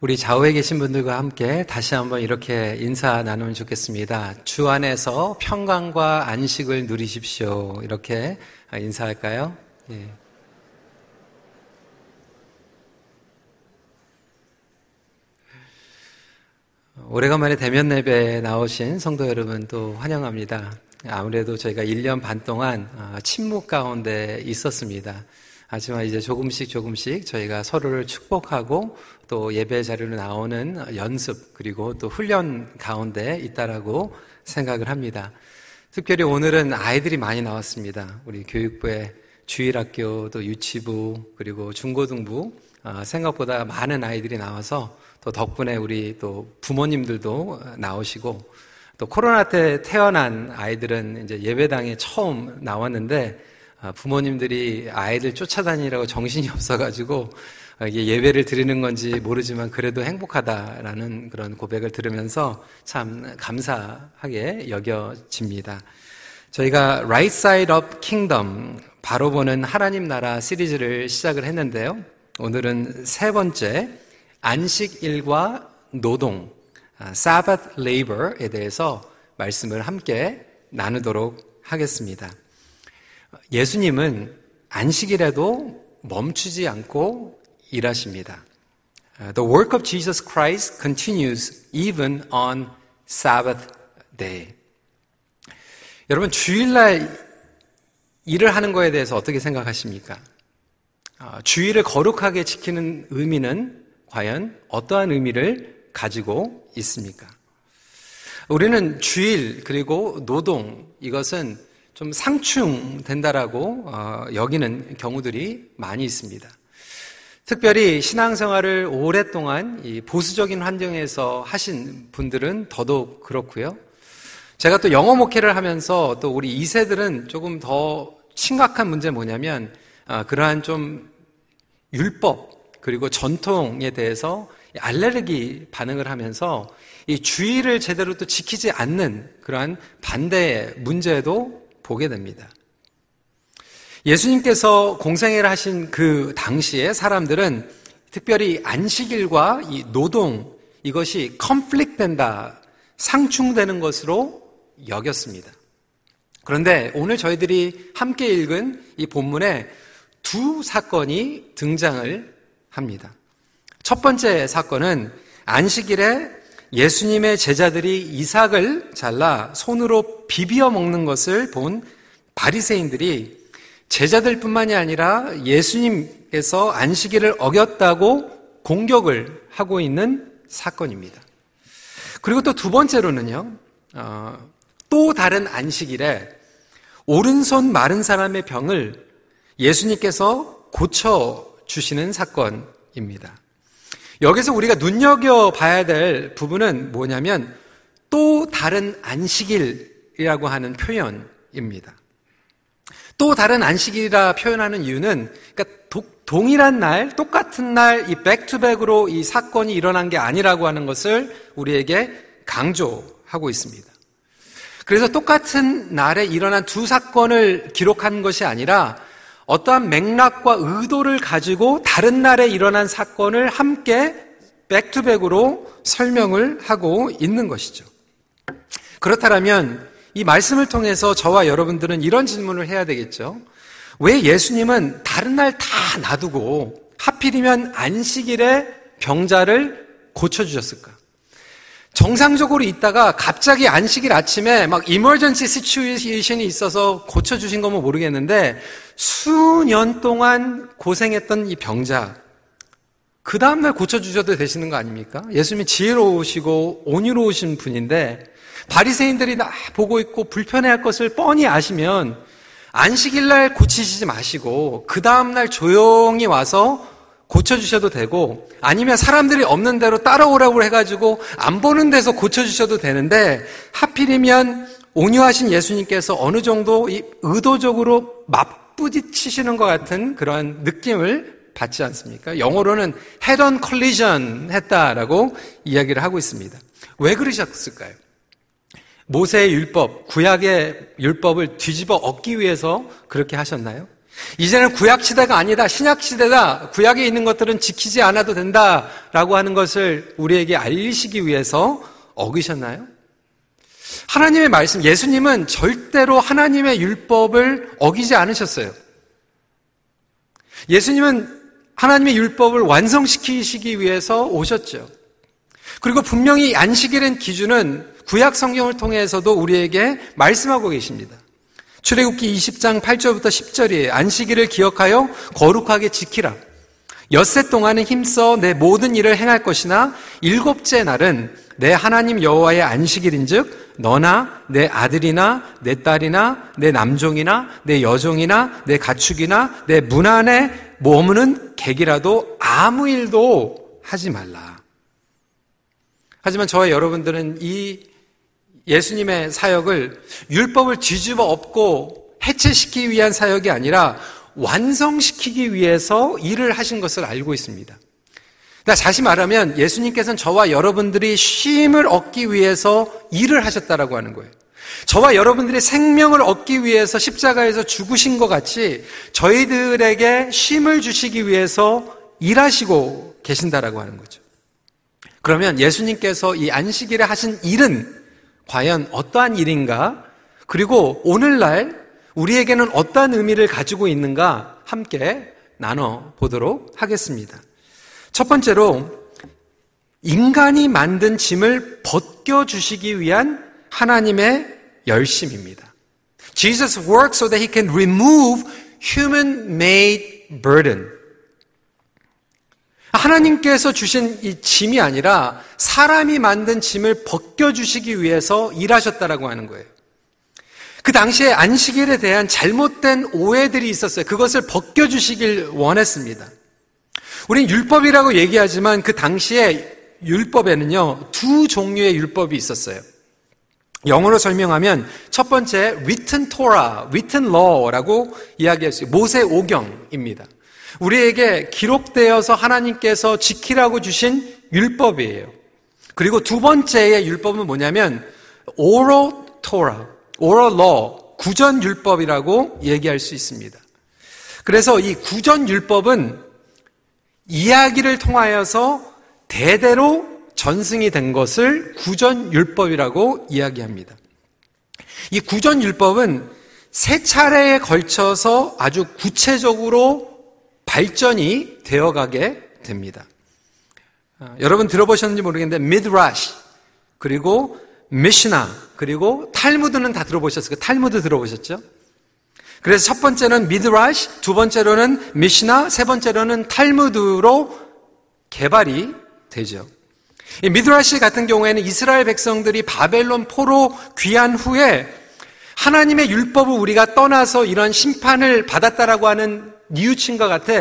우리 좌우에 계신 분들과 함께 다시 한번 이렇게 인사 나누면 좋겠습니다. 주 안에서 평강과 안식을 누리십시오. 이렇게 인사할까요? 예. 오래간만에 대면 예배에 나오신 성도 여러분 또 환영합니다. 아무래도 저희가 1년 반 동안 어, 침묵 가운데 있었습니다. 하지만 이제 조금씩 조금씩 저희가 서로를 축복하고 또 예배 자료로 나오는 연습 그리고 또 훈련 가운데 있다라고 생각을 합니다. 특별히 오늘은 아이들이 많이 나왔습니다. 우리 교육부의 주일학교 또 유치부 그리고 중고등부 어, 생각보다 많은 아이들이 나와서 또 덕분에 우리 또 부모님들도 나오시고 또 코로나 때 태어난 아이들은 이제 예배당에 처음 나왔는데 아, 부모님들이 아이들 쫓아다니라고 정신이 없어가지고 아, 예배를 드리는 건지 모르지만 그래도 행복하다라는 그런 고백을 들으면서 참 감사하게 여겨집니다. 저희가 Right Side Up Kingdom 바로 보는 하나님 나라 시리즈를 시작을 했는데요. 오늘은 세 번째 안식 일과 노동 아, Sabbath Labor에 대해서 말씀을 함께 나누도록 하겠습니다. 예수님은 안식일에도 멈추지 않고 일하십니다. Uh, the work of Jesus Christ continues even on Sabbath day. 여러분, 주일날 일을 하는 거에 대해서 어떻게 생각하십니까? 아, 주일을 거룩하게 지키는 의미는 과연 어떠한 의미를 가지고 있습니까? 우리는 주일 그리고 노동 이것은 좀 상충된다라고 어, 여기는 경우들이 많이 있습니다. 특별히 신앙생활을 오랫동안 보수적인 환경에서 하신 분들은 더더욱 그렇고요. 제가 또 영어 목회를 하면서 또 우리 2세들은 조금 더 심각한 문제 뭐냐면 아, 그러한 좀 율법 그리고 전통에 대해서 알레르기 반응을 하면서 이 주의를 제대로 또 지키지 않는 그러한 반대의 문제도 보게 됩니다. 예수님께서 공생애를 하신 그 당시에 사람들은 특별히 안식일과 이 노동 이것이 컨플릭 된다, 상충되는 것으로 여겼습니다. 그런데 오늘 저희들이 함께 읽은 이 본문에 두 사건이 등장을 합니다. 첫 번째 사건은 안식일에 예수님의 제자들이 이삭을 잘라 손으로 비비어 먹는 것을 본 바리새인들이 제자들뿐만이 아니라 예수님께서 안식일을 어겼다고 공격을 하고 있는 사건입니다. 그리고 또 두 번째로는요, 어, 또 다른 안식일에 오른손 마른 사람의 병을 예수님께서 고쳐 주시는 사건입니다. 여기서 우리가 눈여겨봐야 될 부분은 뭐냐면 또 다른 안식일이라고 하는 표현입니다. 또 다른 안식일이라 표현하는 이유는 그러니까 도, 동일한 날, 똑같은 날, 이 백투백으로 이 사건이 일어난 게 아니라고 하는 것을 우리에게 강조하고 있습니다. 그래서 똑같은 날에 일어난 두 사건을 기록한 것이 아니라 어떠한 맥락과 의도를 가지고 다른 날에 일어난 사건을 함께 백투백으로 설명을 하고 있는 것이죠. 그렇다면 이 말씀을 통해서 저와 여러분들은 이런 질문을 해야 되겠죠. 왜 예수님은 다른 날 다 놔두고 하필이면 안식일에 병자를 고쳐주셨을까? 정상적으로 있다가 갑자기 안식일 아침에 막 이머전시 시츄에이션이 있어서 고쳐주신 거면 모르겠는데 수년 동안 고생했던 이 병자 그 다음날 고쳐주셔도 되시는 거 아닙니까? 예수님이 지혜로우시고 온유로우신 분인데 바리새인들이 나 보고 있고 불편해할 것을 뻔히 아시면 안식일날 고치시지 마시고 그 다음날 조용히 와서 고쳐주셔도 되고 아니면 사람들이 없는 대로 따라오라고 해가지고 안 보는 데서 고쳐주셔도 되는데 하필이면 온유하신 예수님께서 어느 정도 의도적으로 맞부딪히시는 것 같은 그런 느낌을 받지 않습니까? 영어로는 head on collision 했다라고 이야기를 하고 있습니다. 왜 그러셨을까요? 모세의 율법, 구약의 율법을 뒤집어 얻기 위해서 그렇게 하셨나요? 이제는 구약 시대가 아니다. 신약 시대다. 구약에 있는 것들은 지키지 않아도 된다. 라고 하는 것을 우리에게 알리시기 위해서 어기셨나요? 하나님의 말씀, 예수님은 절대로 하나님의 율법을 어기지 않으셨어요. 예수님은 하나님의 율법을 완성시키시기 위해서 오셨죠. 그리고 분명히 안식일의 기준은 구약 성경을 통해서도 우리에게 말씀하고 계십니다. 출애굽기 20장 8절부터 10절이에요. 안식일을 기억하여 거룩하게 지키라. 엿새 동안은 힘써 내 모든 일을 행할 것이나 일곱째 날은 내 하나님 여호와의 안식일인즉 너나 내 아들이나 내 딸이나 내 남종이나 내 여종이나 내 가축이나 내 문 안에 머무는 객이라도 아무 일도 하지 말라. 하지만 저와 여러분들은 이 예수님의 사역을 율법을 뒤집어 엎고 해체시키기 위한 사역이 아니라 완성시키기 위해서 일을 하신 것을 알고 있습니다. 다시 말하면 예수님께서는 저와 여러분들이 쉼을 얻기 위해서 일을 하셨다라고 하는 거예요. 저와 여러분들이 생명을 얻기 위해서 십자가에서 죽으신 것 같이 저희들에게 쉼을 주시기 위해서 일하시고 계신다라고 하는 거죠. 그러면 예수님께서 이 안식일에 하신 일은 과연 어떠한 일인가? 그리고 오늘날 우리에게는 어떠한 의미를 가지고 있는가? 함께 나눠 보도록 하겠습니다. 첫 번째로 인간이 만든 짐을 벗겨 주시기 위한 하나님의 열심입니다. Jesus works so that he can remove human made burden. 하나님께서 주신 이 짐이 아니라 사람이 만든 짐을 벗겨주시기 위해서 일하셨다라고 하는 거예요. 그 당시에 안식일에 대한 잘못된 오해들이 있었어요. 그것을 벗겨주시길 원했습니다. 우린 율법이라고 얘기하지만 그 당시에 율법에는요, 두 종류의 율법이 있었어요. 영어로 설명하면 첫 번째 written Torah, written law라고 이야기할 수 있어요. 모세 오경입니다. 우리에게 기록되어서 하나님께서 지키라고 주신 율법이에요. 그리고 두 번째의 율법은 뭐냐면 oral Torah, oral law, 구전 율법이라고 얘기할 수 있습니다. 그래서 이 구전 율법은 이야기를 통하여서 대대로 전승이 된 것을 구전 율법이라고 이야기합니다. 이 구전 율법은 세 차례에 걸쳐서 아주 구체적으로 발전이 되어가게 됩니다. 아, 여러분 들어보셨는지 모르겠는데 미드라시 그리고 미시나 그리고 탈무드는 다 들어보셨어요. 탈무드 들어보셨죠? 그래서 첫 번째는 미드라시, 두 번째로는 미시나, 세 번째로는 탈무드로 개발이 되죠. 이 미드라시 같은 경우에는 이스라엘 백성들이 바벨론 포로 귀환 후에 하나님의 율법을 우리가 떠나서 이런 심판을 받았다라고 하는 뉘우친 것 같아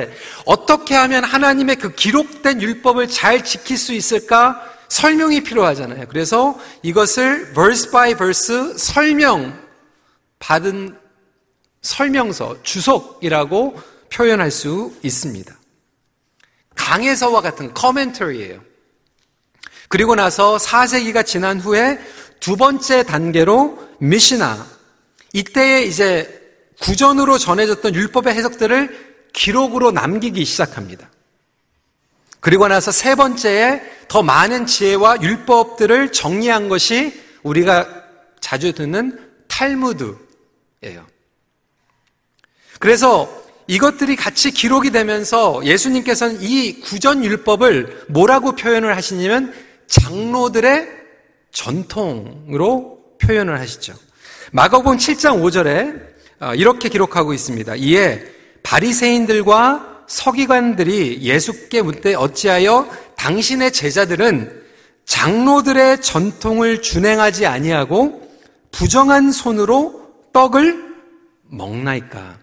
어떻게 하면 하나님의 그 기록된 율법을 잘 지킬 수 있을까 설명이 필요하잖아요. 그래서 이것을 verse by verse 설명 받은 설명서, 주석이라고 표현할 수 있습니다. 강해서와 같은 커멘터리예요. 그리고 나서 4세기가 지난 후에 두 번째 단계로 미시나 이때에 이제 구전으로 전해졌던 율법의 해석들을 기록으로 남기기 시작합니다. 그리고 나서 세 번째에 더 많은 지혜와 율법들을 정리한 것이 우리가 자주 듣는 탈무드예요. 그래서 이것들이 같이 기록이 되면서 예수님께서는 이 구전 율법을 뭐라고 표현을 하시냐면 장로들의 전통으로 표현을 하시죠. 마가복음 7장 5절에 어, 이렇게 기록하고 있습니다. 이에 바리새인들과 서기관들이 예수께 묻되 어찌하여 당신의 제자들은 장로들의 전통을 준행하지 아니하고 부정한 손으로 떡을 먹나이까?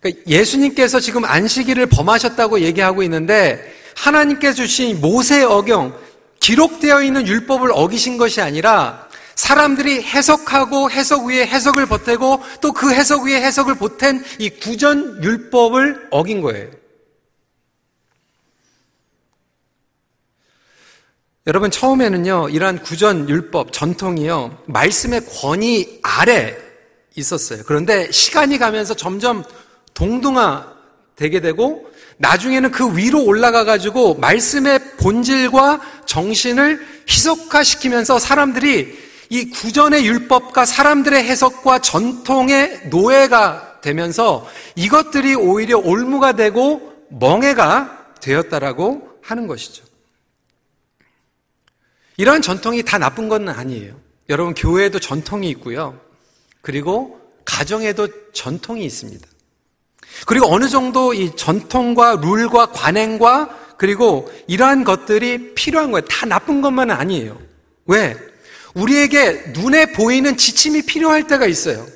그러니까 예수님께서 지금 안식일을 범하셨다고 얘기하고 있는데 하나님께서 주신 모세 어경 기록되어 있는 율법을 어기신 것이 아니라 사람들이 해석하고 해석 위에 해석을 보태고 또 그 해석 위에 해석을 보탠 이 구전 율법을 어긴 거예요. 여러분 처음에는요 이러한 구전 율법 전통이요 말씀의 권위 아래 있었어요. 그런데 시간이 가면서 점점 동등화 되게 되고 나중에는 그 위로 올라가 가지고 말씀의 본질과 정신을 희석화시키면서 사람들이 이 구전의 율법과 사람들의 해석과 전통의 노예가 되면서 이것들이 오히려 올무가 되고 멍해가 되었다라고 하는 것이죠. 이러한 전통이 다 나쁜 건 아니에요. 여러분, 교회에도 전통이 있고요. 그리고 가정에도 전통이 있습니다. 그리고 어느 정도 이 전통과 룰과 관행과 그리고 이러한 것들이 필요한 거예요. 다 나쁜 것만은 아니에요. 왜? 우리에게 눈에 보이는 지침이 필요할 때가 있어요.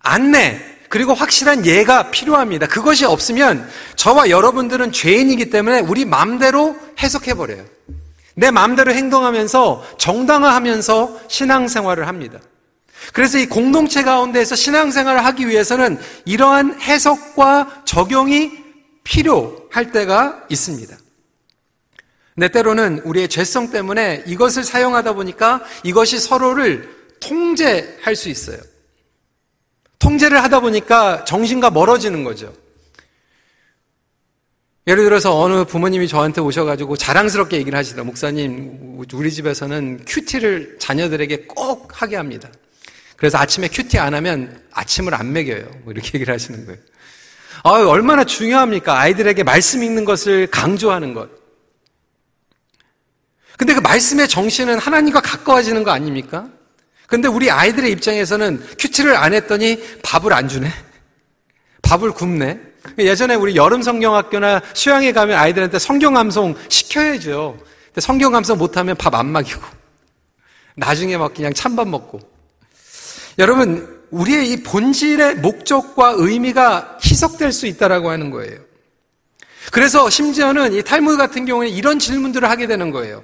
안내, 그리고 확실한 예가 필요합니다. 그것이 없으면 저와 여러분들은 죄인이기 때문에 우리 마음대로 해석해버려요. 내 마음대로 행동하면서 정당화하면서 신앙생활을 합니다. 그래서 이 공동체 가운데에서 신앙생활을 하기 위해서는 이러한 해석과 적용이 필요할 때가 있습니다. 근데 때로는 우리의 죄성 때문에 이것을 사용하다 보니까 이것이 서로를 통제할 수 있어요. 통제를 하다 보니까 정신과 멀어지는 거죠. 예를 들어서 어느 부모님이 저한테 오셔가지고 자랑스럽게 얘기를 하시다. 목사님, 우리 집에서는 큐티를 자녀들에게 꼭 하게 합니다. 그래서 아침에 큐티 안 하면 아침을 안 먹여요. 뭐 이렇게 얘기를 하시는 거예요. 아, 얼마나 중요합니까? 아이들에게 말씀 읽는 것을 강조하는 것. 근데 그 말씀의 정신은 하나님과 가까워지는 거 아닙니까? 근데 우리 아이들의 입장에서는 큐티를 안 했더니 밥을 안 주네? 밥을 굽네? 예전에 우리 여름 성경학교나 수양에 가면 아이들한테 성경 감송 시켜야죠. 근데 성경 감송 못하면 밥 안 먹이고. 나중에 막 그냥 찬밥 먹고. 여러분, 우리의 이 본질의 목적과 의미가 희석될 수 있다라고 하는 거예요. 그래서 심지어는 이 탈무드 같은 경우에 이런 질문들을 하게 되는 거예요.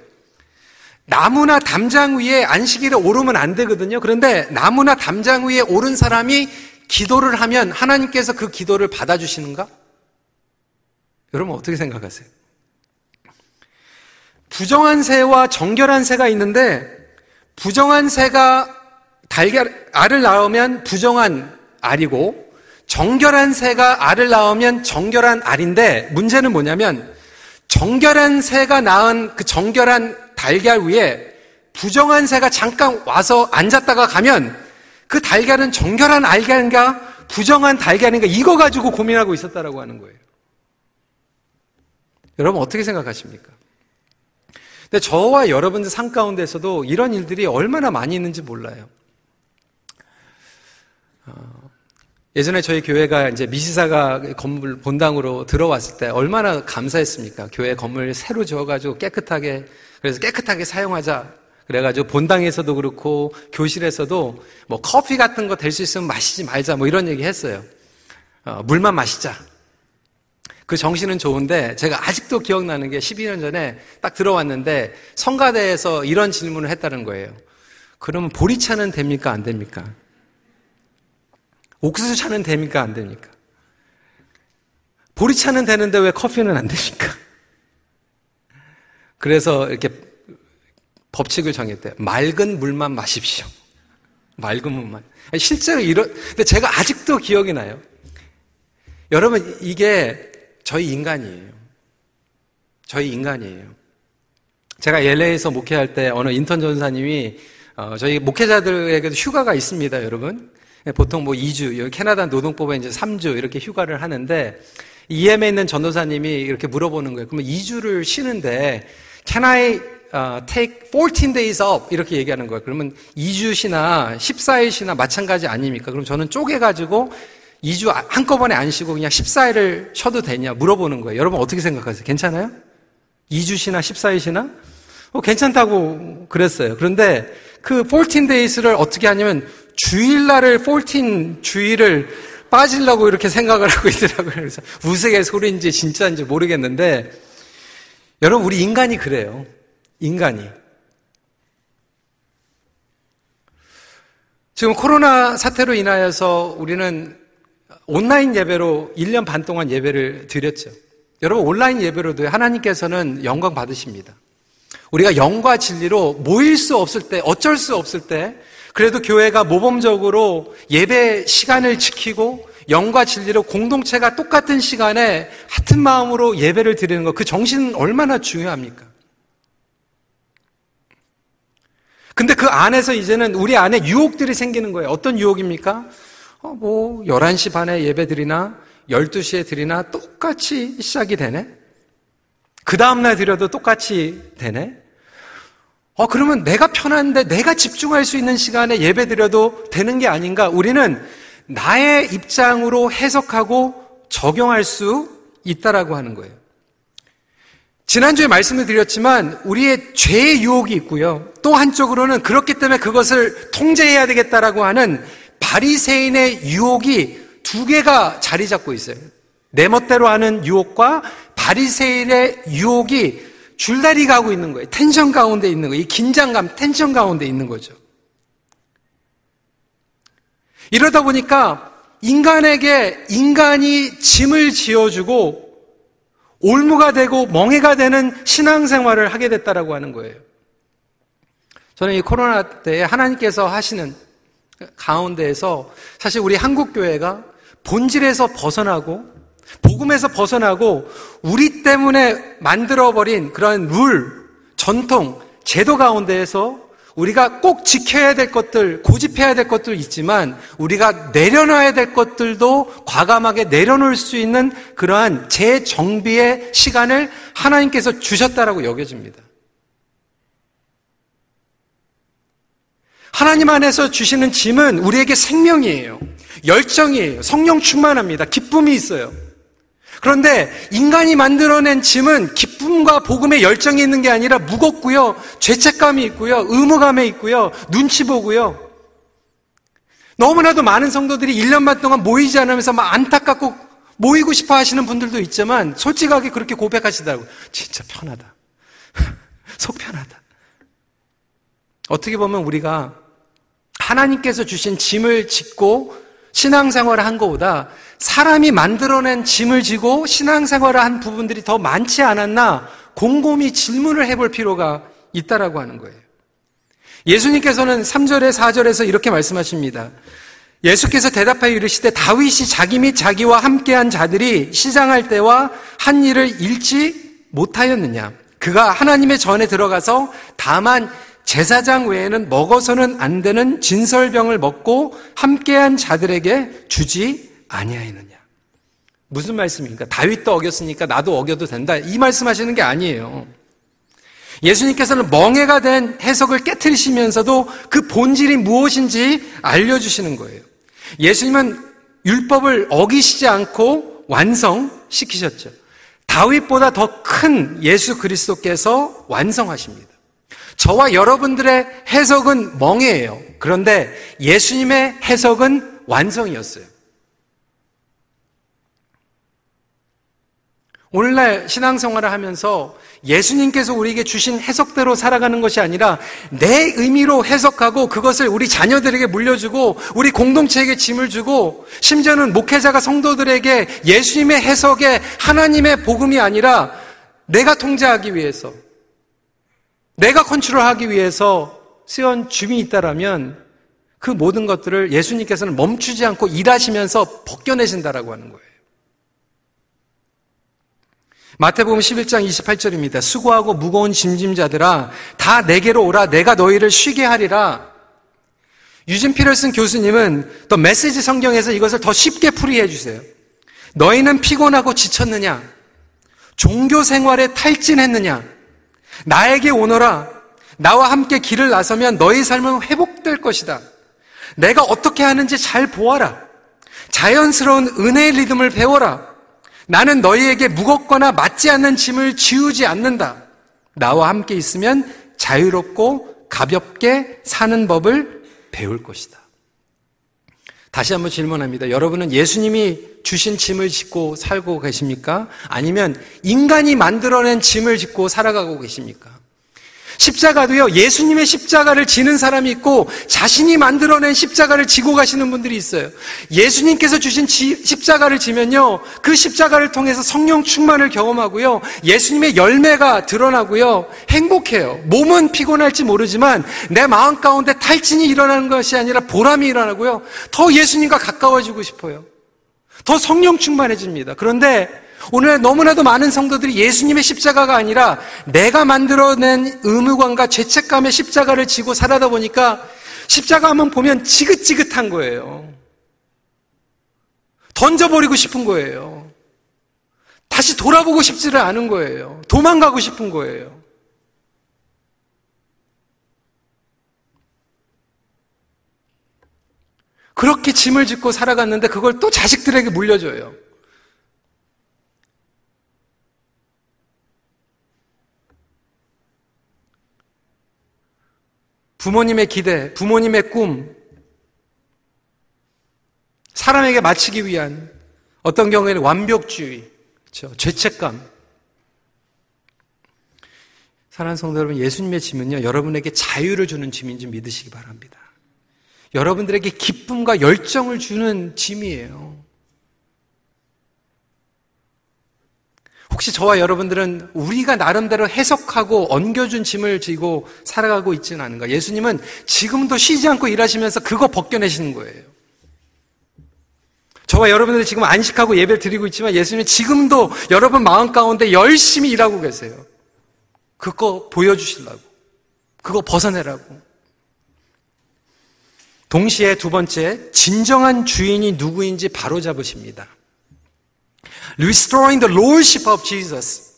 나무나 담장 위에 안식일에 오르면 안 되거든요. 그런데 나무나 담장 위에 오른 사람이 기도를 하면 하나님께서 그 기도를 받아주시는가? 여러분 어떻게 생각하세요? 부정한 새와 정결한 새가 있는데 부정한 새가 달걀 알을 낳으면 부정한 알이고 정결한 새가 알을 낳으면 정결한 알인데 문제는 뭐냐면 정결한 새가 낳은 그 정결한 달걀 위에 부정한 새가 잠깐 와서 앉았다가 가면 그 달걀은 정결한 알걀인가 부정한 달걀인가 이거 가지고 고민하고 있었다라고 하는 거예요. 여러분 어떻게 생각하십니까? 근데 저와 여러분들 삶 가운데서도 이런 일들이 얼마나 많이 있는지 몰라요. 어, 예전에 저희 교회가 이제 미시사가 건물 본당으로 들어왔을 때 얼마나 감사했습니까? 교회 건물 새로 지어가지고 깨끗하게 그래서 깨끗하게 사용하자. 그래가지고 본당에서도 그렇고 교실에서도 뭐 커피 같은 거 될 수 있으면 마시지 말자 뭐 이런 얘기 했어요. 어, 물만 마시자. 그 정신은 좋은데 제가 아직도 기억나는 게 12년 전에 딱 들어왔는데 성가대에서 이런 질문을 했다는 거예요. 그러면 보리차는 됩니까? 안 됩니까? 옥수수 차는 됩니까? 안 됩니까? 보리차는 되는데 왜 커피는 안 됩니까? 그래서 이렇게 법칙을 정했대요. 맑은 물만 마십시오. 맑은 물만. 실제로 이런, 근데 제가 아직도 기억이 나요. 여러분, 이게 저희 인간이에요. 저희 인간이에요. 제가 LA에서 목회할 때 어느 인턴 전사님이 어, 저희 목회자들에게도 휴가가 있습니다, 여러분. 보통 뭐 2주, 여기 캐나다 노동법에 이제 3주 이렇게 휴가를 하는데 EM에 있는 전도사님이 이렇게 물어보는 거예요. 그러면 2주를 쉬는데 Can I uh, take 14 days off? 이렇게 얘기하는 거예요. 그러면 2주 쉬나 14일 쉬나 마찬가지 아닙니까? 그럼 저는 쪼개가지고 2주 한꺼번에 안 쉬고 그냥 14일을 쉬어도 되냐 물어보는 거예요. 여러분 어떻게 생각하세요? 괜찮아요? 2주 쉬나 14일 쉬나? 어, 괜찮다고 그랬어요. 그런데 그 14days를 어떻게 하냐면 주일날을 14 주일을 빠지려고 이렇게 생각을 하고 있더라고요. 그래서 우스갯소리인지 진짜인지 모르겠는데 여러분, 우리 인간이 그래요. 인간이. 지금 코로나 사태로 인하여서 우리는 온라인 예배로 1년 반 동안 예배를 드렸죠. 여러분, 온라인 예배로도 하나님께서는 영광 받으십니다. 우리가 영과 진리로 모일 수 없을 때, 어쩔 수 없을 때, 그래도 교회가 모범적으로 예배 시간을 지키고 영과 진리로 공동체가 똑같은 시간에 같은 마음으로 예배를 드리는 것, 그 정신은 얼마나 중요합니까? 근데 그 안에서 이제는 우리 안에 유혹들이 생기는 거예요. 어떤 유혹입니까? 어, 뭐, 11시 반에 예배 드리나, 12시에 드리나 똑같이 시작이 되네? 그 다음날 드려도 똑같이 되네? 어, 그러면 내가 편한데 내가 집중할 수 있는 시간에 예배 드려도 되는 게 아닌가? 우리는 나의 입장으로 해석하고 적용할 수 있다라고 하는 거예요. 지난주에 말씀을 드렸지만 우리의 죄의 유혹이 있고요. 또 한쪽으로는 그렇기 때문에 그것을 통제해야 되겠다라고 하는 바리새인의 유혹이 두 개가 자리 잡고 있어요. 내 멋대로 하는 유혹과 바리새인의 유혹이 줄다리 가고 있는 거예요. 텐션 가운데 있는 거예요. 이 긴장감, 텐션 가운데 있는 거죠. 이러다 보니까 인간에게 인간이 짐을 지어주고 올무가 되고 멍해가 되는 신앙생활을 하게 됐다라고 하는 거예요. 저는 이 코로나 때 하나님께서 하시는 가운데에서 사실 우리 한국 교회가 본질에서 벗어나고 복음에서 벗어나고 우리 때문에 만들어버린 그런 룰, 전통, 제도 가운데에서 우리가 꼭 지켜야 될 것들, 고집해야 될 것들 있지만 우리가 내려놔야 될 것들도 과감하게 내려놓을 수 있는 그러한 재정비의 시간을 하나님께서 주셨다라고 여겨집니다. 하나님 안에서 주시는 짐은 우리에게 생명이에요. 열정이에요. 성령 충만합니다. 기쁨이 있어요. 그런데 인간이 만들어낸 짐은 기쁨과 복음의 열정이 있는 게 아니라 무겁고요. 죄책감이 있고요. 의무감에 있고요. 눈치 보고요. 너무나도 많은 성도들이 1년 반 동안 모이지 않으면서 막 안타깝고 모이고 싶어 하시는 분들도 있지만 솔직하게 그렇게 고백하시더라고요. 진짜 편하다. 속 편하다. 어떻게 보면 우리가 하나님께서 주신 짐을 짓고 신앙생활을 한 것보다 사람이 만들어낸 짐을 지고 신앙생활을 한 부분들이 더 많지 않았나 곰곰이 질문을 해볼 필요가 있다라고 하는 거예요. 예수님께서는 3절에 4절에서 이렇게 말씀하십니다. 예수께서 대답하여 이르시되 다윗이 자기 및 자기와 함께한 자들이 시장할 때와 한 일을 잃지 못하였느냐? 그가 하나님의 전에 들어가서 다만 제사장 외에는 먹어서는 안 되는 진설병을 먹고 함께한 자들에게 주지 아니하였느냐. 무슨 말씀입니까? 다윗도 어겼으니까 나도 어겨도 된다. 이 말씀하시는 게 아니에요. 예수님께서는 멍해가 된 해석을 깨뜨리시면서도 그 본질이 무엇인지 알려주시는 거예요. 예수님은 율법을 어기시지 않고 완성시키셨죠. 다윗보다 더 큰 예수 그리스도께서 완성하십니다. 저와 여러분들의 해석은 멍해예요. 그런데 예수님의 해석은 완성이었어요. 오늘날 신앙생활을 하면서 예수님께서 우리에게 주신 해석대로 살아가는 것이 아니라 내 의미로 해석하고 그것을 우리 자녀들에게 물려주고 우리 공동체에게 짐을 주고 심지어는 목회자가 성도들에게 예수님의 해석에 하나님의 복음이 아니라 내가 통제하기 위해서 내가 컨트롤하기 위해서 쓰여온 줌이 있다라면 그 모든 것들을 예수님께서는 멈추지 않고 일하시면서 벗겨내신다라고 하는 거예요. 마태복음 11장 28절입니다. 수고하고 무거운 짐짐자들아 다 내게로 오라 내가 너희를 쉬게 하리라. 유진 피럴슨 교수님은 또 메시지 성경에서 이것을 더 쉽게 풀이해 주세요. 너희는 피곤하고 지쳤느냐? 종교 생활에 탈진했느냐? 나에게 오너라. 나와 함께 길을 나서면 너희 삶은 회복될 것이다. 내가 어떻게 하는지 잘 보아라. 자연스러운 은혜의 리듬을 배워라. 나는 너희에게 무겁거나 맞지 않는 짐을 지우지 않는다. 나와 함께 있으면 자유롭고 가볍게 사는 법을 배울 것이다. 다시 한번 질문합니다. 여러분은 예수님이 주신 짐을 짓고 살고 계십니까? 아니면 인간이 만들어낸 짐을 짓고 살아가고 계십니까? 십자가도요, 예수님의 십자가를 지는 사람이 있고 자신이 만들어낸 십자가를 지고 가시는 분들이 있어요. 예수님께서 주신 지, 십자가를 지면요, 그 십자가를 통해서 성령 충만을 경험하고요, 예수님의 열매가 드러나고요, 행복해요. 몸은 피곤할지 모르지만 내 마음 가운데 탈진이 일어나는 것이 아니라 보람이 일어나고요, 더 예수님과 가까워지고 싶어요. 더 성령 충만해집니다. 그런데 오늘 너무나도 많은 성도들이 예수님의 십자가가 아니라 내가 만들어낸 의무감과 죄책감의 십자가를 지고 살아다 보니까 십자가 한번 보면 지긋지긋한 거예요. 던져버리고 싶은 거예요. 다시 돌아보고 싶지를 않은 거예요. 도망가고 싶은 거예요. 그렇게 짐을 짓고 살아갔는데 그걸 또 자식들에게 물려줘요. 부모님의 기대, 부모님의 꿈, 사람에게 맞추기 위한 어떤 경우에는 완벽주의, 그렇죠? 죄책감. 사랑하는 성도 여러분, 예수님의 짐은요, 여러분에게 자유를 주는 짐인 줄 믿으시기 바랍니다. 여러분들에게 기쁨과 열정을 주는 짐이에요. 혹시 저와 여러분들은 우리가 나름대로 해석하고 엉겨준 짐을 지고 살아가고 있지는 않은가? 예수님은 지금도 쉬지 않고 일하시면서 그거 벗겨내시는 거예요. 저와 여러분들이 지금 안식하고 예배를 드리고 있지만 예수님은 지금도 여러분 마음 가운데 열심히 일하고 계세요. 그거 보여주시려고. 그거 벗어내라고. 동시에 두 번째, 진정한 주인이 누구인지 바로 잡으십니다. Restoring the Lordship of Jesus.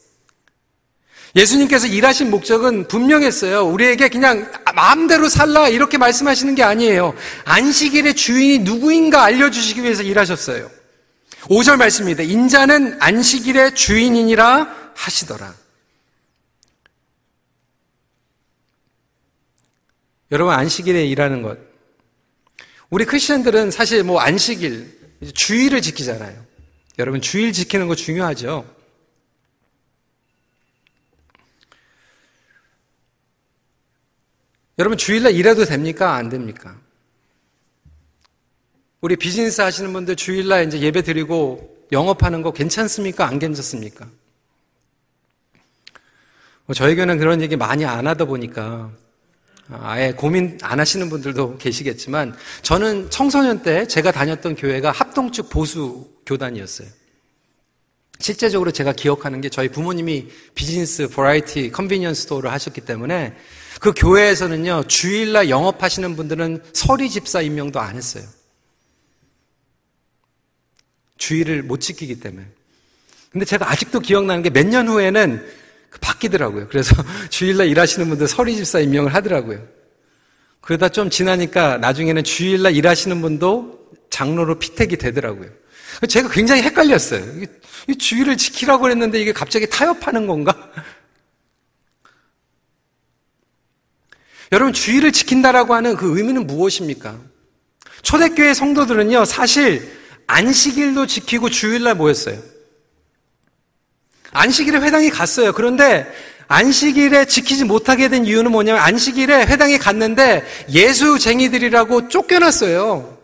예수님께서 일하신 목적은 분명했어요. 우리에게 그냥 마음대로 살라 이렇게 말씀하시는 게 아니에요. 안식일의 주인이 누구인가 알려주시기 위해서 일하셨어요. 5절 말씀입니다. 인자는 안식일의 주인이니라 하시더라. 여러분 안식일에 일하는 것 우리 크리스천들은 사실 뭐 안식일, 주일을 지키잖아요. 여러분 주일 지키는 거 중요하죠. 여러분 주일날 일해도 됩니까? 안 됩니까? 우리 비즈니스 하시는 분들 주일날 이제 예배 드리고 영업하는 거 괜찮습니까? 안 괜찮습니까? 뭐 저희 교회는 그런 얘기 많이 안 하다 보니까 아예 고민 안 하시는 분들도 계시겠지만 저는 청소년 때 제가 다녔던 교회가 합동측 보수 교단이었어요. 실제적으로 제가 기억하는 게 저희 부모님이 비즈니스 variety convenience store를 하셨기 때문에 그 교회에서는요 주일날 영업하시는 분들은 서리 집사 임명도 안 했어요. 주일을 못 지키기 때문에. 근데 제가 아직도 기억나는 게 몇 년 후에는 바뀌더라고요. 그래서 주일날 일하시는 분들 서리집사 임명을 하더라고요. 그러다 좀 지나니까 나중에는 주일날 일하시는 분도 장로로 피택이 되더라고요. 제가 굉장히 헷갈렸어요. 이 주일을 지키라고 했는데 이게 갑자기 타협하는 건가? 여러분, 주일을 지킨다라고 하는 그 의미는 무엇입니까? 초대교회 성도들은요, 사실 안식일도 지키고 주일날 모였어요. 안식일에 회당에 갔어요. 그런데 안식일에 지키지 못하게 된 이유는 뭐냐면 안식일에 회당에 갔는데 예수쟁이들이라고 쫓겨났어요.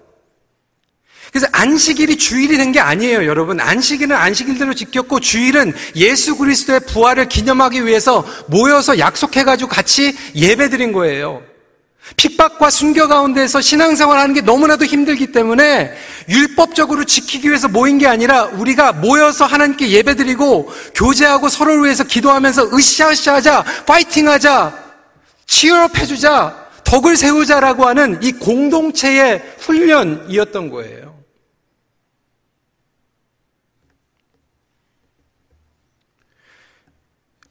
그래서 안식일이 주일이 된 게 아니에요, 여러분. 안식일은 안식일대로 지켰고 주일은 예수 그리스도의 부활을 기념하기 위해서 모여서 약속해 가지고 같이 예배드린 거예요. 핍박과 순교 가운데서 신앙생활 하는 게 너무나도 힘들기 때문에 율법적으로 지키기 위해서 모인 게 아니라 우리가 모여서 하나님께 예배드리고 교제하고 서로를 위해서 기도하면서 으쌰으쌰하자, 파이팅하자, cheer up 해주자, 덕을 세우자라고 하는 이 공동체의 훈련이었던 거예요.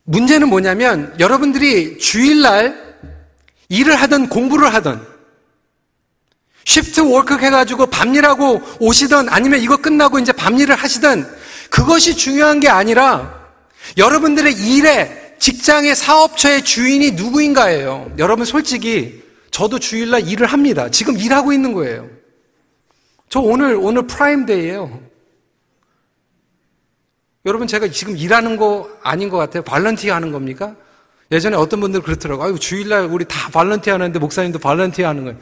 문제는 뭐냐면 여러분들이 주일날 일을 하든 공부를 하든 shift work 해가지고 밤일하고 오시든 아니면 이거 끝나고 이제 밤일을 하시든 그것이 중요한 게 아니라 여러분들의 일에 직장의 사업처의 주인이 누구인가예요. 여러분 솔직히 저도 주일날 일을 합니다. 지금 일하고 있는 거예요. 저 오늘 오늘 prime day예요. 여러분 제가 지금 일하는 거 아닌 것 같아요. volunteer 하는 겁니까? 예전에 어떤 분들 그렇더라고요. 아유, 주일날 우리 다 volunteer 하는데 목사님도 volunteer 하는 거예요.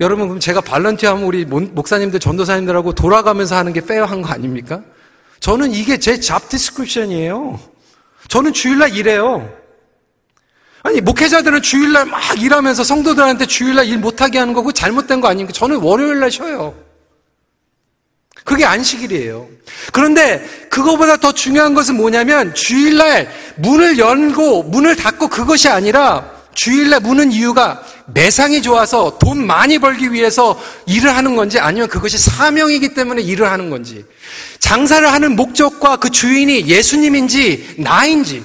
여러분, 그럼 제가 volunteer 하면 우리 목사님들, 전도사님들하고 돌아가면서 하는 게 fair한 거 아닙니까? 저는 이게 제 잡 디스크립션이에요. 저는 주일날 일해요. 아니, 목회자들은 주일날 막 일하면서 성도들한테 주일날 일 못하게 하는 거, 그거 잘못된 거 아닙니까? 저는 월요일날 쉬어요. 그게 안식일이에요. 그런데 그거보다 더 중요한 것은 뭐냐면 주일날 문을 열고 문을 닫고 그것이 아니라 주일날 문은 이유가 매상이 좋아서 돈 많이 벌기 위해서 일을 하는 건지 아니면 그것이 사명이기 때문에 일을 하는 건지 장사를 하는 목적과 그 주인이 예수님인지 나인지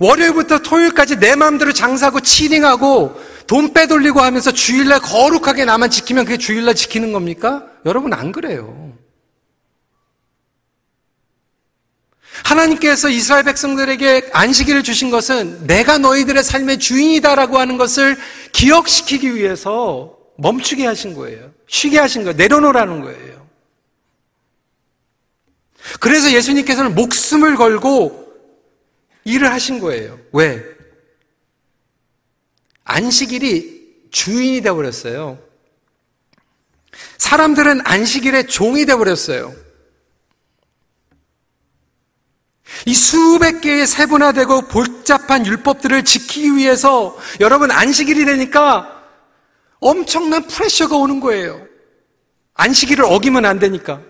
월요일부터 토요일까지 내 마음대로 장사하고 치링하고 돈 빼돌리고 하면서 주일날 거룩하게 나만 지키면 그게 주일날 지키는 겁니까? 여러분 안 그래요. 하나님께서 이스라엘 백성들에게 안식일을 주신 것은 내가 너희들의 삶의 주인이다라고 하는 것을 기억시키기 위해서 멈추게 하신 거예요. 쉬게 하신 거예요. 내려놓으라는 거예요. 그래서 예수님께서는 목숨을 걸고 일을 하신 거예요. 왜? 안식일이 주인이 되어버렸어요. 사람들은 안식일의 종이 되어버렸어요. 이 수백 개의 세분화되고 복잡한 율법들을 지키기 위해서 여러분 안식일이 되니까 엄청난 프레셔가 오는 거예요. 안식일을 어기면 안 되니까.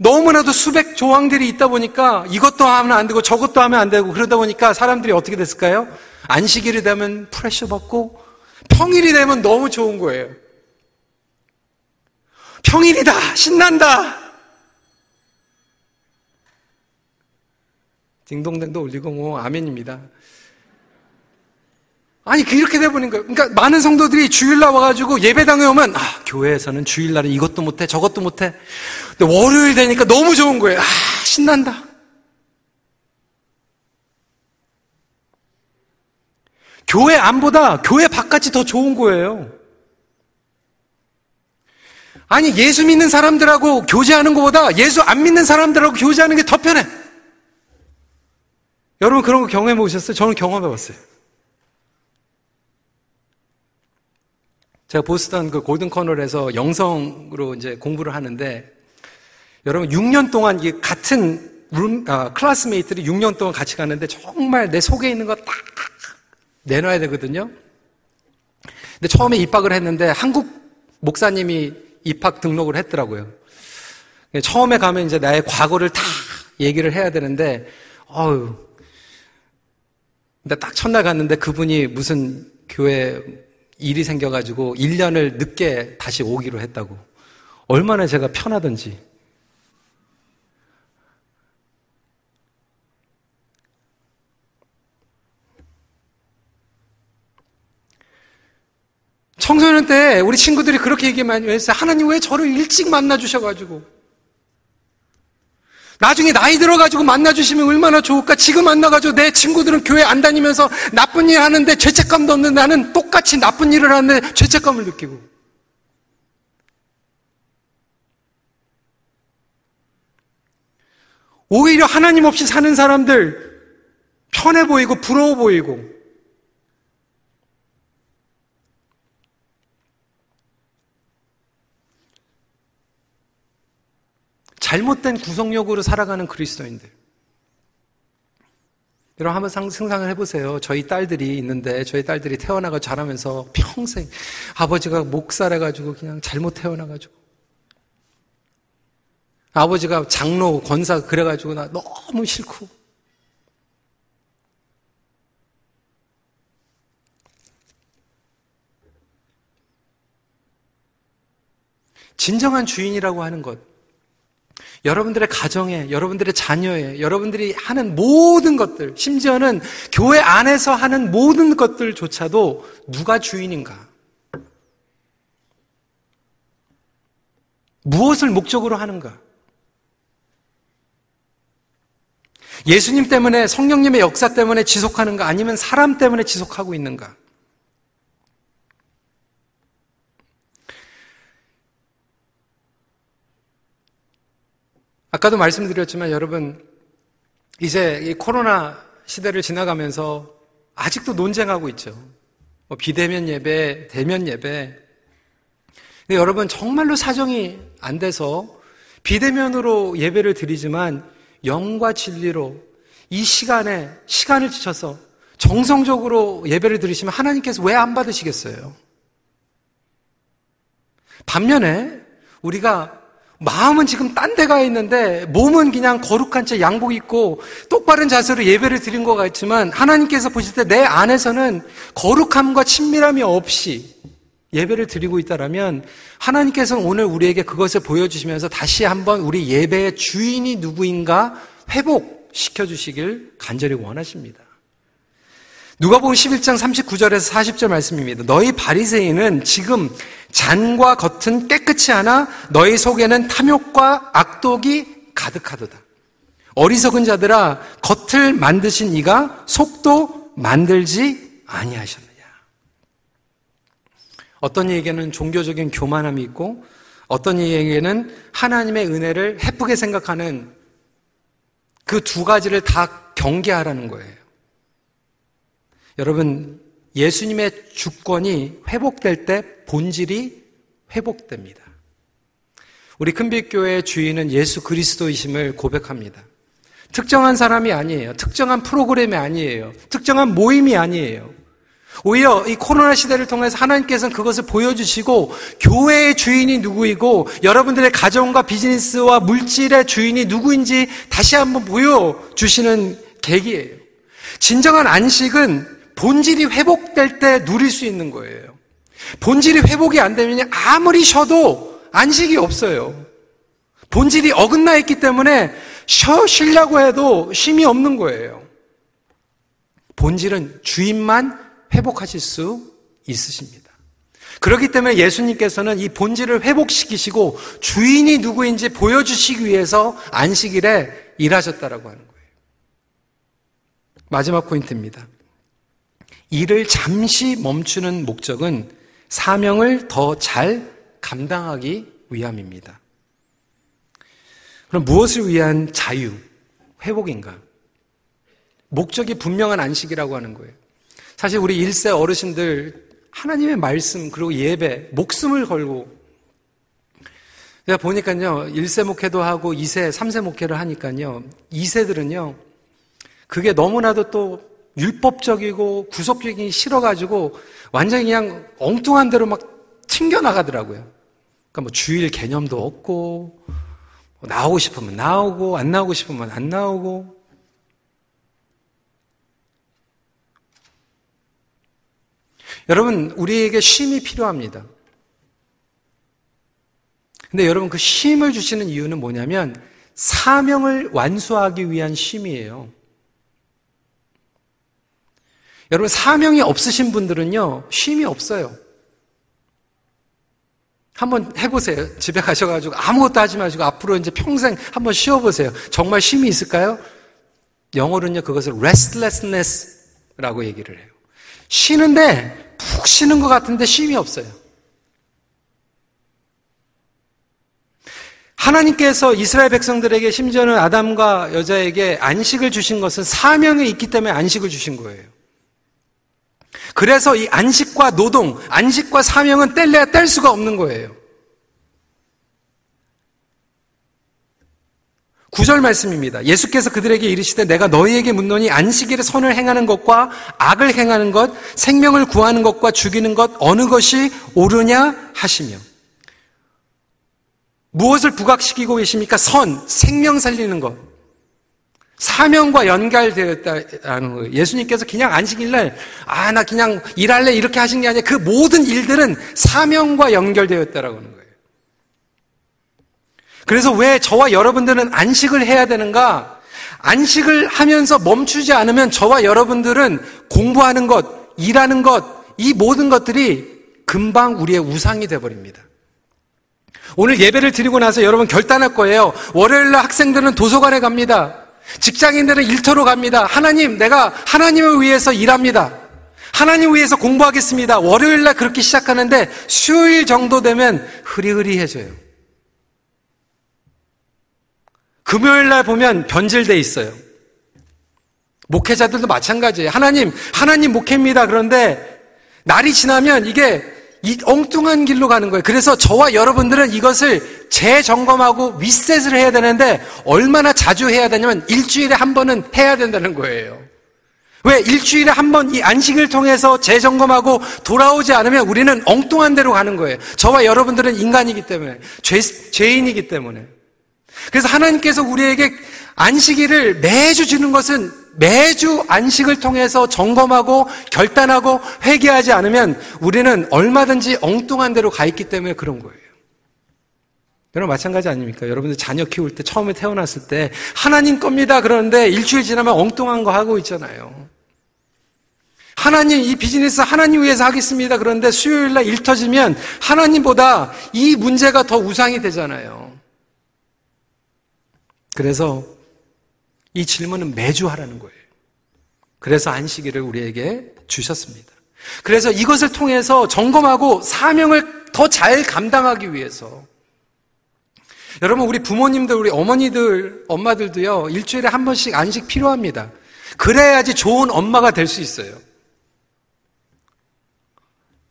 너무나도 수백 조항들이 있다 보니까 이것도 하면 안 되고 저것도 하면 안 되고 그러다 보니까 사람들이 어떻게 됐을까요? 안식일이 되면 프레셔 받고 평일이 되면 너무 좋은 거예요. 평일이다! 신난다! 딩동댕도 올리고 뭐 아멘입니다. 아니 이렇게 돼버린 거예요. 그러니까 많은 성도들이 주일날 와가지고 예배당에 오면 아 교회에서는 주일날은 이것도 못해 저것도 못해. 근데 월요일 되니까 너무 좋은 거예요. 아 신난다. 교회 안보다 교회 바깥이 더 좋은 거예요. 아니 예수 믿는 사람들하고 교제하는 것보다 예수 안 믿는 사람들하고 교제하는 게 더 편해. 여러분 그런 거 경험해 보셨어요? 저는 경험해 봤어요. 제가 보스턴 그 Gordon-Conwell에서 영성으로 이제 공부를 하는데 여러분 6년 동안 이 같은 룸, 아, classmate들이 6년 동안 같이 가는데 정말 내 속에 있는 거 딱 내놔야 되거든요. 근데 처음에 입학을 했는데 한국 목사님이 입학 등록을 했더라고요. 처음에 가면 이제 나의 과거를 다 얘기를 해야 되는데, 어유 근데 딱 첫날 갔는데 그분이 무슨 교회 일이 생겨가지고 1년을 늦게 다시 오기로 했다고. 얼마나 제가 편하던지. 청소년 때 우리 친구들이 그렇게 얘기 많이 했어요. 하나님 왜 저를 일찍 만나주셔가지고. 나중에 나이 들어가지고 만나주시면 얼마나 좋을까? 지금 만나가지고 내 친구들은 교회 안 다니면서 나쁜 일 하는데 죄책감도 없는 나는 똑같이 나쁜 일을 하는데 죄책감을 느끼고. 오히려 하나님 없이 사는 사람들 편해 보이고 부러워 보이고 잘못된 구속력으로 살아가는 그리스도인들. 여러분 한번 상상을 해보세요. 저희 딸들이 있는데 저희 딸들이 태어나가 자라면서 평생 아버지가 목살해가지고 그냥 잘못 태어나가지고 아버지가 장로 권사 그래가지고 나 너무 싫고 진정한 주인이라고 하는 것 여러분들의 가정에, 여러분들의 자녀에, 여러분들이 하는 모든 것들, 심지어는 교회 안에서 하는 모든 것들조차도 누가 주인인가? 무엇을 목적으로 하는가? 예수님 때문에 성령님의 역사 때문에 지속하는가 아니면 사람 때문에 지속하고 있는가? 아까도 말씀드렸지만 여러분, 이제 이 코로나 시대를 지나가면서 아직도 논쟁하고 있죠. 뭐 비대면 예배, 대면 예배. 근데 여러분, 정말로 사정이 안 돼서 비대면으로 예배를 드리지만 영과 진리로 이 시간에, 시간을 지쳐서 정성적으로 예배를 드리시면 하나님께서 왜 안 받으시겠어요? 반면에 우리가 마음은 지금 딴 데 가 있는데 몸은 그냥 거룩한 채 양복 입고 똑바른 자세로 예배를 드린 것 같지만 하나님께서 보실 때 내 안에서는 거룩함과 친밀함이 없이 예배를 드리고 있다라면 하나님께서는 오늘 우리에게 그것을 보여주시면서 다시 한번 우리 예배의 주인이 누구인가 회복시켜 주시길 간절히 원하십니다. 누가복음 11장 39절에서 40절 말씀입니다. 너희 바리새인은 지금 잔과 겉은 깨끗이 하나 너희 속에는 탐욕과 악독이 가득하도다. 어리석은 자들아 겉을 만드신 이가 속도 만들지 아니하셨느냐. 어떤 이에게는 종교적인 교만함이 있고 어떤 이에게는 하나님의 은혜를 해프게 생각하는 그 두 가지를 다 경계하라는 거예요. 여러분, 예수님의 주권이 회복될 때 본질이 회복됩니다. 우리 큰빛교회의 주인은 예수 그리스도이심을 고백합니다. 특정한 사람이 아니에요. 특정한 프로그램이 아니에요. 특정한 모임이 아니에요. 오히려 이 코로나 시대를 통해서 하나님께서는 그것을 보여주시고 교회의 주인이 누구이고 여러분들의 가정과 비즈니스와 물질의 주인이 누구인지 다시 한번 보여주시는 계기예요. 진정한 안식은 본질이 회복 될 때 누릴 수 있는 거예요. 본질이 회복이 안 되면 아무리 쉬어도 안식이 없어요. 본질이 어긋나 있기 때문에 쉬어 쉬려고 해도 쉼이 없는 거예요. 본질은 주인만 회복하실 수 있으십니다. 그렇기 때문에 예수님께서는 이 본질을 회복시키시고 주인이 누구인지 보여주시기 위해서 안식일에 일하셨다라고 하는 거예요. 마지막 포인트입니다. 일을 잠시 멈추는 목적은 사명을 더 잘 감당하기 위함입니다. 그럼 무엇을 위한 자유, 회복인가? 목적이 분명한 안식이라고 하는 거예요. 사실 우리 일세 어르신들 하나님의 말씀 그리고 예배 목숨을 걸고 제가 보니까요 1세 목회도 하고 2세, 3세 목회를 하니까요 2세들은요 그게 너무나도 또 율법적이고 구속적이기 싫어가지고 완전히 그냥 엉뚱한 대로 막 튕겨나가더라고요. 그러니까 뭐 주일 개념도 없고, 뭐 나오고 싶으면 나오고, 안 나오고 싶으면 안 나오고. 여러분, 우리에게 쉼이 필요합니다. 근데 여러분, 그 쉼을 주시는 이유는 뭐냐면, 사명을 완수하기 위한 쉼이에요. 여러분, 사명이 없으신 분들은요, 쉼이 없어요. 한번 해보세요. 집에 가셔가지고 아무것도 하지 마시고 앞으로 이제 평생 한번 쉬어보세요. 정말 쉼이 있을까요? 영어로는요, 그것을 restlessness라고 얘기를 해요. 쉬는데, 푹 쉬는 것 같은데 쉼이 없어요. 하나님께서 이스라엘 백성들에게 심지어는 아담과 여자에게 안식을 주신 것은 사명이 있기 때문에 안식을 주신 거예요. 그래서 이 안식과 노동, 안식과 사명은 뗄래야 뗄 수가 없는 거예요. 구절 말씀입니다. 예수께서 그들에게 이르시되 내가 너희에게 묻노니 안식일에 선을 행하는 것과 악을 행하는 것, 생명을 구하는 것과 죽이는 것 어느 것이 옳으냐 하시며 무엇을 부각시키고 계십니까? 선, 생명 살리는 것. 사명과 연결되었다는 거예요. 예수님께서 그냥 안식일날, 아, 나 그냥 일할래 이렇게 하신 게 아니라 그 모든 일들은 사명과 연결되었다라고 하는 거예요. 그래서 왜 저와 여러분들은 안식을 해야 되는가? 안식을 하면서 멈추지 않으면 저와 여러분들은 공부하는 것, 일하는 것, 이 모든 것들이 금방 우리의 우상이 되어버립니다. 오늘 예배를 드리고 나서 여러분 결단할 거예요. 월요일날 학생들은 도서관에 갑니다. 직장인들은 일터로 갑니다. 하나님, 내가 하나님을 위해서 일합니다. 하나님 위해서 공부하겠습니다. 월요일 날 그렇게 시작하는데 수요일 정도 되면 흐리흐리해져요. 금요일 날 보면 변질돼 있어요. 목회자들도 마찬가지예요. 하나님, 하나님 목회입니다. 그런데 날이 지나면 이게 이 엉뚱한 길로 가는 거예요. 그래서 저와 여러분들은 이것을 재점검하고 리셋을 해야 되는데 얼마나 자주 해야 되냐면 일주일에 한 번은 해야 된다는 거예요. 왜 일주일에 한 번 이 안식을 통해서 재점검하고 돌아오지 않으면 우리는 엉뚱한 데로 가는 거예요. 저와 여러분들은 인간이기 때문에, 죄, 죄인이기 때문에. 그래서 하나님께서 우리에게 안식일을 매주 주는 것은 매주 안식을 통해서 점검하고 결단하고 회개하지 않으면 우리는 얼마든지 엉뚱한 데로 가 있기 때문에 그런 거예요. 여러분 마찬가지 아닙니까? 여러분들 자녀 키울 때 처음에 태어났을 때 하나님 겁니다. 그러는데 일주일 지나면 엉뚱한 거 하고 있잖아요. 하나님 이 비즈니스 하나님 위해서 하겠습니다. 그런데 수요일 날 일 터지면 하나님보다 이 문제가 더 우상이 되잖아요. 그래서 이 질문은 매주 하라는 거예요. 그래서 안식일을 우리에게 주셨습니다. 그래서 이것을 통해서 점검하고 사명을 더 잘 감당하기 위해서 여러분 우리 부모님들 우리 어머니들 엄마들도요 일주일에 한 번씩 안식 필요합니다. 그래야지 좋은 엄마가 될 수 있어요.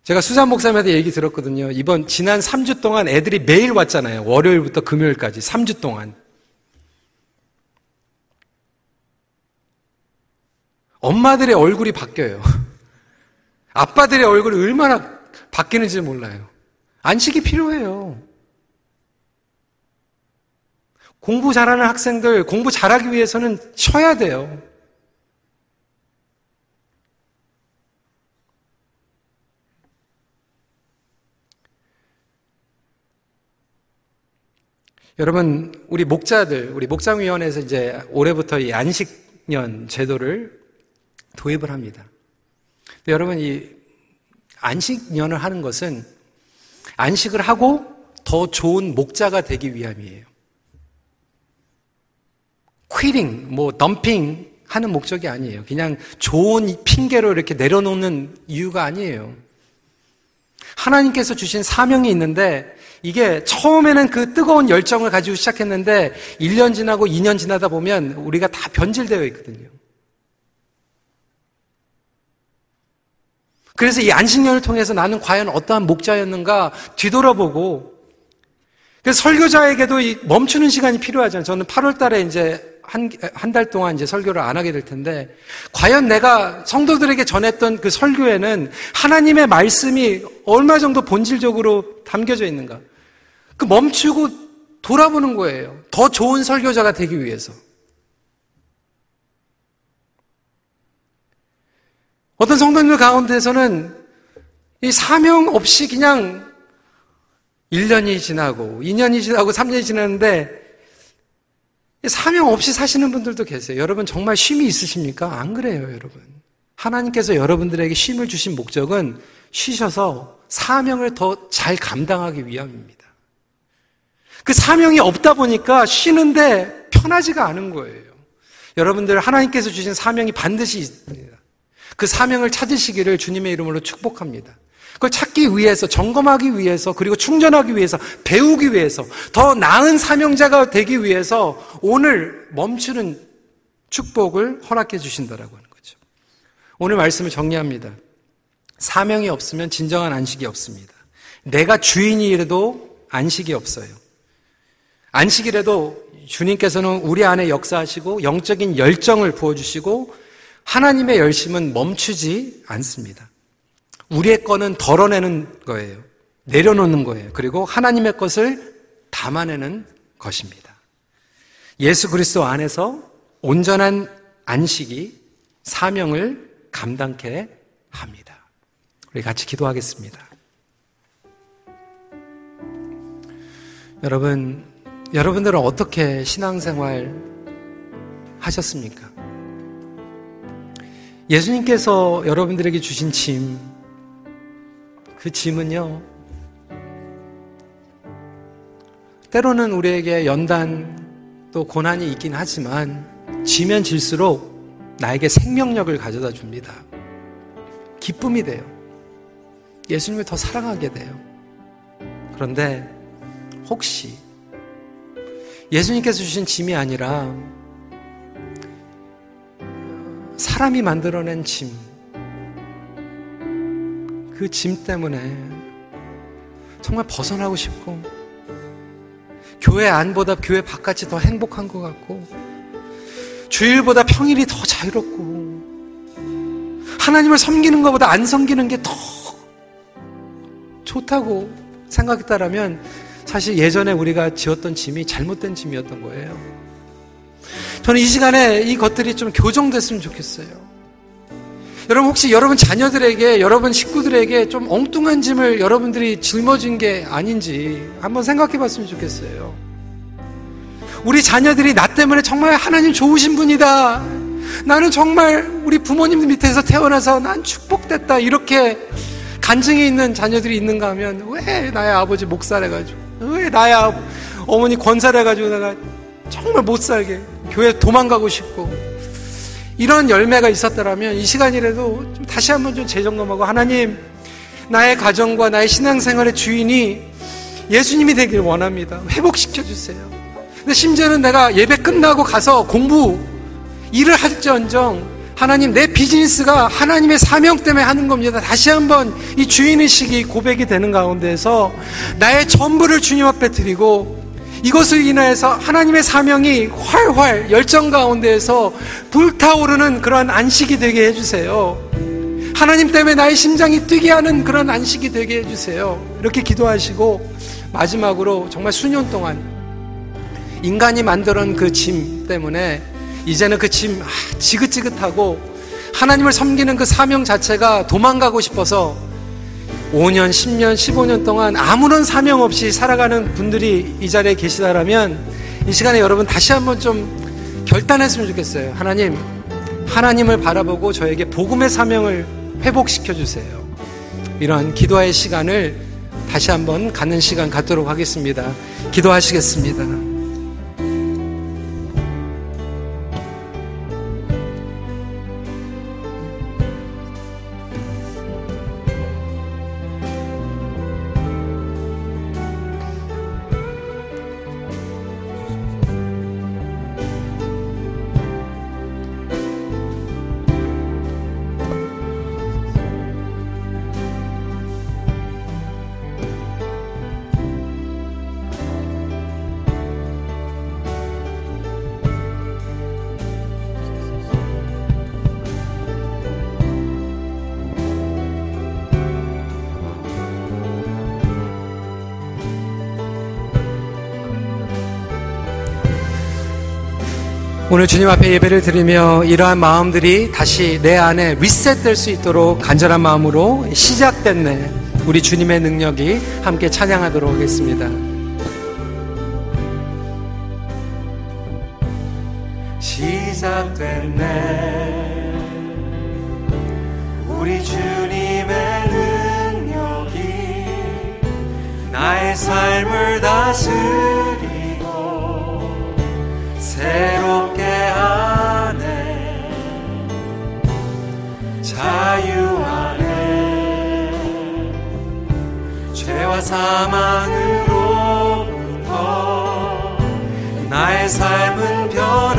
제가 수산 목사님한테 얘기 들었거든요. 이번 지난 3주 동안 애들이 매일 왔잖아요. 월요일부터 금요일까지 3주 동안. 엄마들의 얼굴이 바뀌어요. 아빠들의 얼굴이 얼마나 바뀌는지 몰라요. 안식이 필요해요. 공부 잘하는 학생들, 공부 잘하기 위해서는 쉬어야 돼요. 여러분, 우리 목자들, 우리 목장위원회에서 이제 올해부터 이 안식년 제도를 도입을 합니다. 여러분, 이 안식년을 하는 것은 안식을 하고 더 좋은 목자가 되기 위함이에요. 퀴링, 뭐, 덤핑 하는 목적이 아니에요. 그냥 좋은 핑계로 이렇게 내려놓는 이유가 아니에요. 하나님께서 주신 사명이 있는데 이게 처음에는 그 뜨거운 열정을 가지고 시작했는데 1년 지나고 2년 지나다 보면 우리가 다 변질되어 있거든요. 그래서 이 안식년을 통해서 나는 과연 어떠한 목자였는가 뒤돌아보고 그래서 설교자에게도 멈추는 시간이 필요하잖아요. 저는 8월 달에 이제 한, 한 달 동안 이제 설교를 안 하게 될 텐데, 과연 내가 성도들에게 전했던 그 설교에는 하나님의 말씀이 얼마 정도 본질적으로 담겨져 있는가? 그 멈추고 돌아보는 거예요. 더 좋은 설교자가 되기 위해서. 어떤 성도님들 가운데서는 이 사명 없이 그냥 1년이 지나고 2년이 지나고 3년이 지났는데 사명 없이 사시는 분들도 계세요. 여러분 정말 쉼이 있으십니까? 안 그래요, 여러분. 하나님께서 여러분들에게 쉼을 주신 목적은 쉬셔서 사명을 더 잘 감당하기 위함입니다. 그 사명이 없다 보니까 쉬는데 편하지가 않은 거예요. 여러분들 하나님께서 주신 사명이 반드시 있습니다. 그 사명을 찾으시기를 주님의 이름으로 축복합니다. 그걸 찾기 위해서, 점검하기 위해서, 그리고 충전하기 위해서, 배우기 위해서, 더 나은 사명자가 되기 위해서 오늘 멈추는 축복을 허락해 주신다라고 하는 거죠. 오늘 말씀을 정리합니다. 사명이 없으면 진정한 안식이 없습니다. 내가 주인이라도 안식이 없어요. 안식이라도 주님께서는 우리 안에 역사하시고 영적인 열정을 부어주시고 하나님의 열심은 멈추지 않습니다. 우리의 거는 덜어내는 거예요. 내려놓는 거예요. 그리고 하나님의 것을 담아내는 것입니다. 예수 그리스도 안에서 온전한 안식이 사명을 감당케 합니다. 우리 같이 기도하겠습니다. 여러분, 여러분들은 어떻게 신앙생활 하셨습니까? 예수님께서 여러분들에게 주신 짐, 그 짐은요, 때로는 우리에게 연단 또 고난이 있긴 하지만, 지면 질수록 나에게 생명력을 가져다 줍니다. 기쁨이 돼요. 예수님을 더 사랑하게 돼요. 그런데 혹시 예수님께서 주신 짐이 아니라 사람이 만들어낸 짐, 그 짐 때문에 정말 벗어나고 싶고, 교회 안보다 교회 바깥이 더 행복한 것 같고, 주일보다 평일이 더 자유롭고, 하나님을 섬기는 것보다 안 섬기는 게 더 좋다고 생각했다라면 사실 예전에 우리가 지었던 짐이 잘못된 짐이었던 거예요. 저는 이 시간에 이 것들이 좀 교정됐으면 좋겠어요. 여러분 혹시 여러분 자녀들에게 여러분 식구들에게 좀 엉뚱한 짐을 여러분들이 짊어진 게 아닌지 한번 생각해 봤으면 좋겠어요. 우리 자녀들이 나 때문에 정말 하나님 좋으신 분이다. 나는 정말 우리 부모님 밑에서 태어나서 난 축복됐다. 이렇게 간증이 있는 자녀들이 있는가 하면 왜 나의 아버지 목살해가지고 왜 나의 어머니 권살해가지고 내가 정말 못 살게 교회 도망가고 싶고 이런 열매가 있었더라면 이 시간이라도 좀 다시 한번 좀 재점검하고 하나님 나의 가정과 나의 신앙생활의 주인이 예수님이 되길 원합니다. 회복시켜 주세요. 근데 심지어는 내가 예배 끝나고 가서 공부 일을 할지언정 하나님 내 비즈니스가 하나님의 사명 때문에 하는 겁니다. 다시 한번 이 주인의식이 고백이 되는 가운데서 나의 전부를 주님 앞에 드리고 이것을 인하여서 하나님의 사명이 활활 열정 가운데에서 불타오르는 그런 안식이 되게 해주세요. 하나님 때문에 나의 심장이 뛰게 하는 그런 안식이 되게 해주세요. 이렇게 기도하시고 마지막으로 정말 수년 동안 인간이 만들어 그짐 때문에 이제는 그짐 아, 지긋지긋하고 하나님을 섬기는 그 사명 자체가 도망가고 싶어서 5년, 10년, 15년 동안 아무런 사명 없이 살아가는 분들이 이 자리에 계시다라면 이 시간에 여러분 다시 한번 좀 결단했으면 좋겠어요. 하나님, 하나님을 바라보고 저에게 복음의 사명을 회복시켜 주세요. 이런 기도의 시간을 다시 한번 갖는 시간 갖도록 하겠습니다. 기도하시겠습니다. 오늘 주님 앞에 예배를 드리며 이러한 마음들이 다시 내 안에 리셋될 수 있도록 간절한 마음으로 시작됐네. 우리 주님의 능력이 함께 찬양하도록 하겠습니다. 시작됐네. 우리 주님의 능력이 나의 삶을 다스리 자유 안에 죄와 사망으로부터 나의 삶은 변하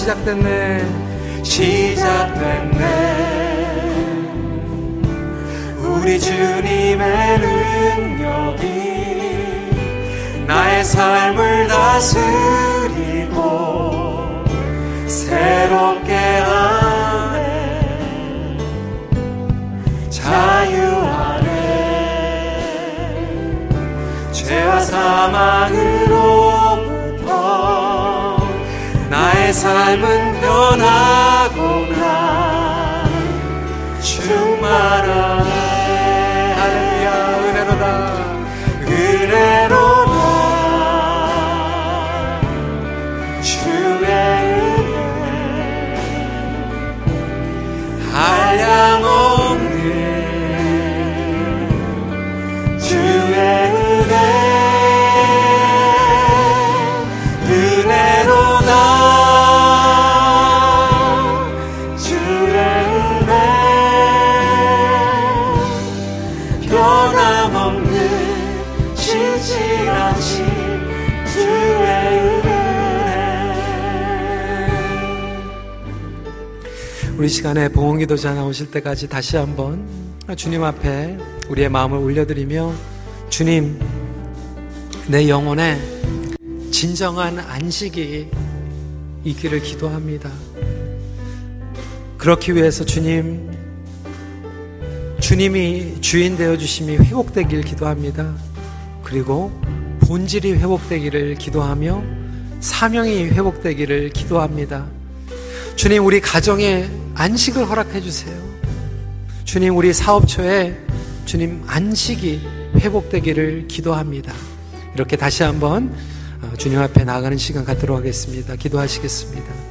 시작됐네. 시작됐네. 우리 주님의 능력이 나의 삶을 다스리고 새롭게 하네. 자유 안에 죄와 사망 나의 삶은 변하 우리 시간에 봉헌기도자 나오실 때까지 다시 한번 주님 앞에 우리의 마음을 올려드리며 주님 내 영혼에 진정한 안식이 있기를 기도합니다. 그렇기 위해서 주님 주님이 주인 되어 주심이 회복되길 기도합니다. 그리고 본질이 회복되기를 기도하며 사명이 회복되기를 기도합니다. 주님, 우리 가정에 안식을 허락해 주세요. 주님, 우리 사업처에 주님 안식이 회복되기를 기도합니다. 이렇게 다시 한번 어, 주님 앞에 나가는 시간 갖도록 하겠습니다. 기도하시겠습니다.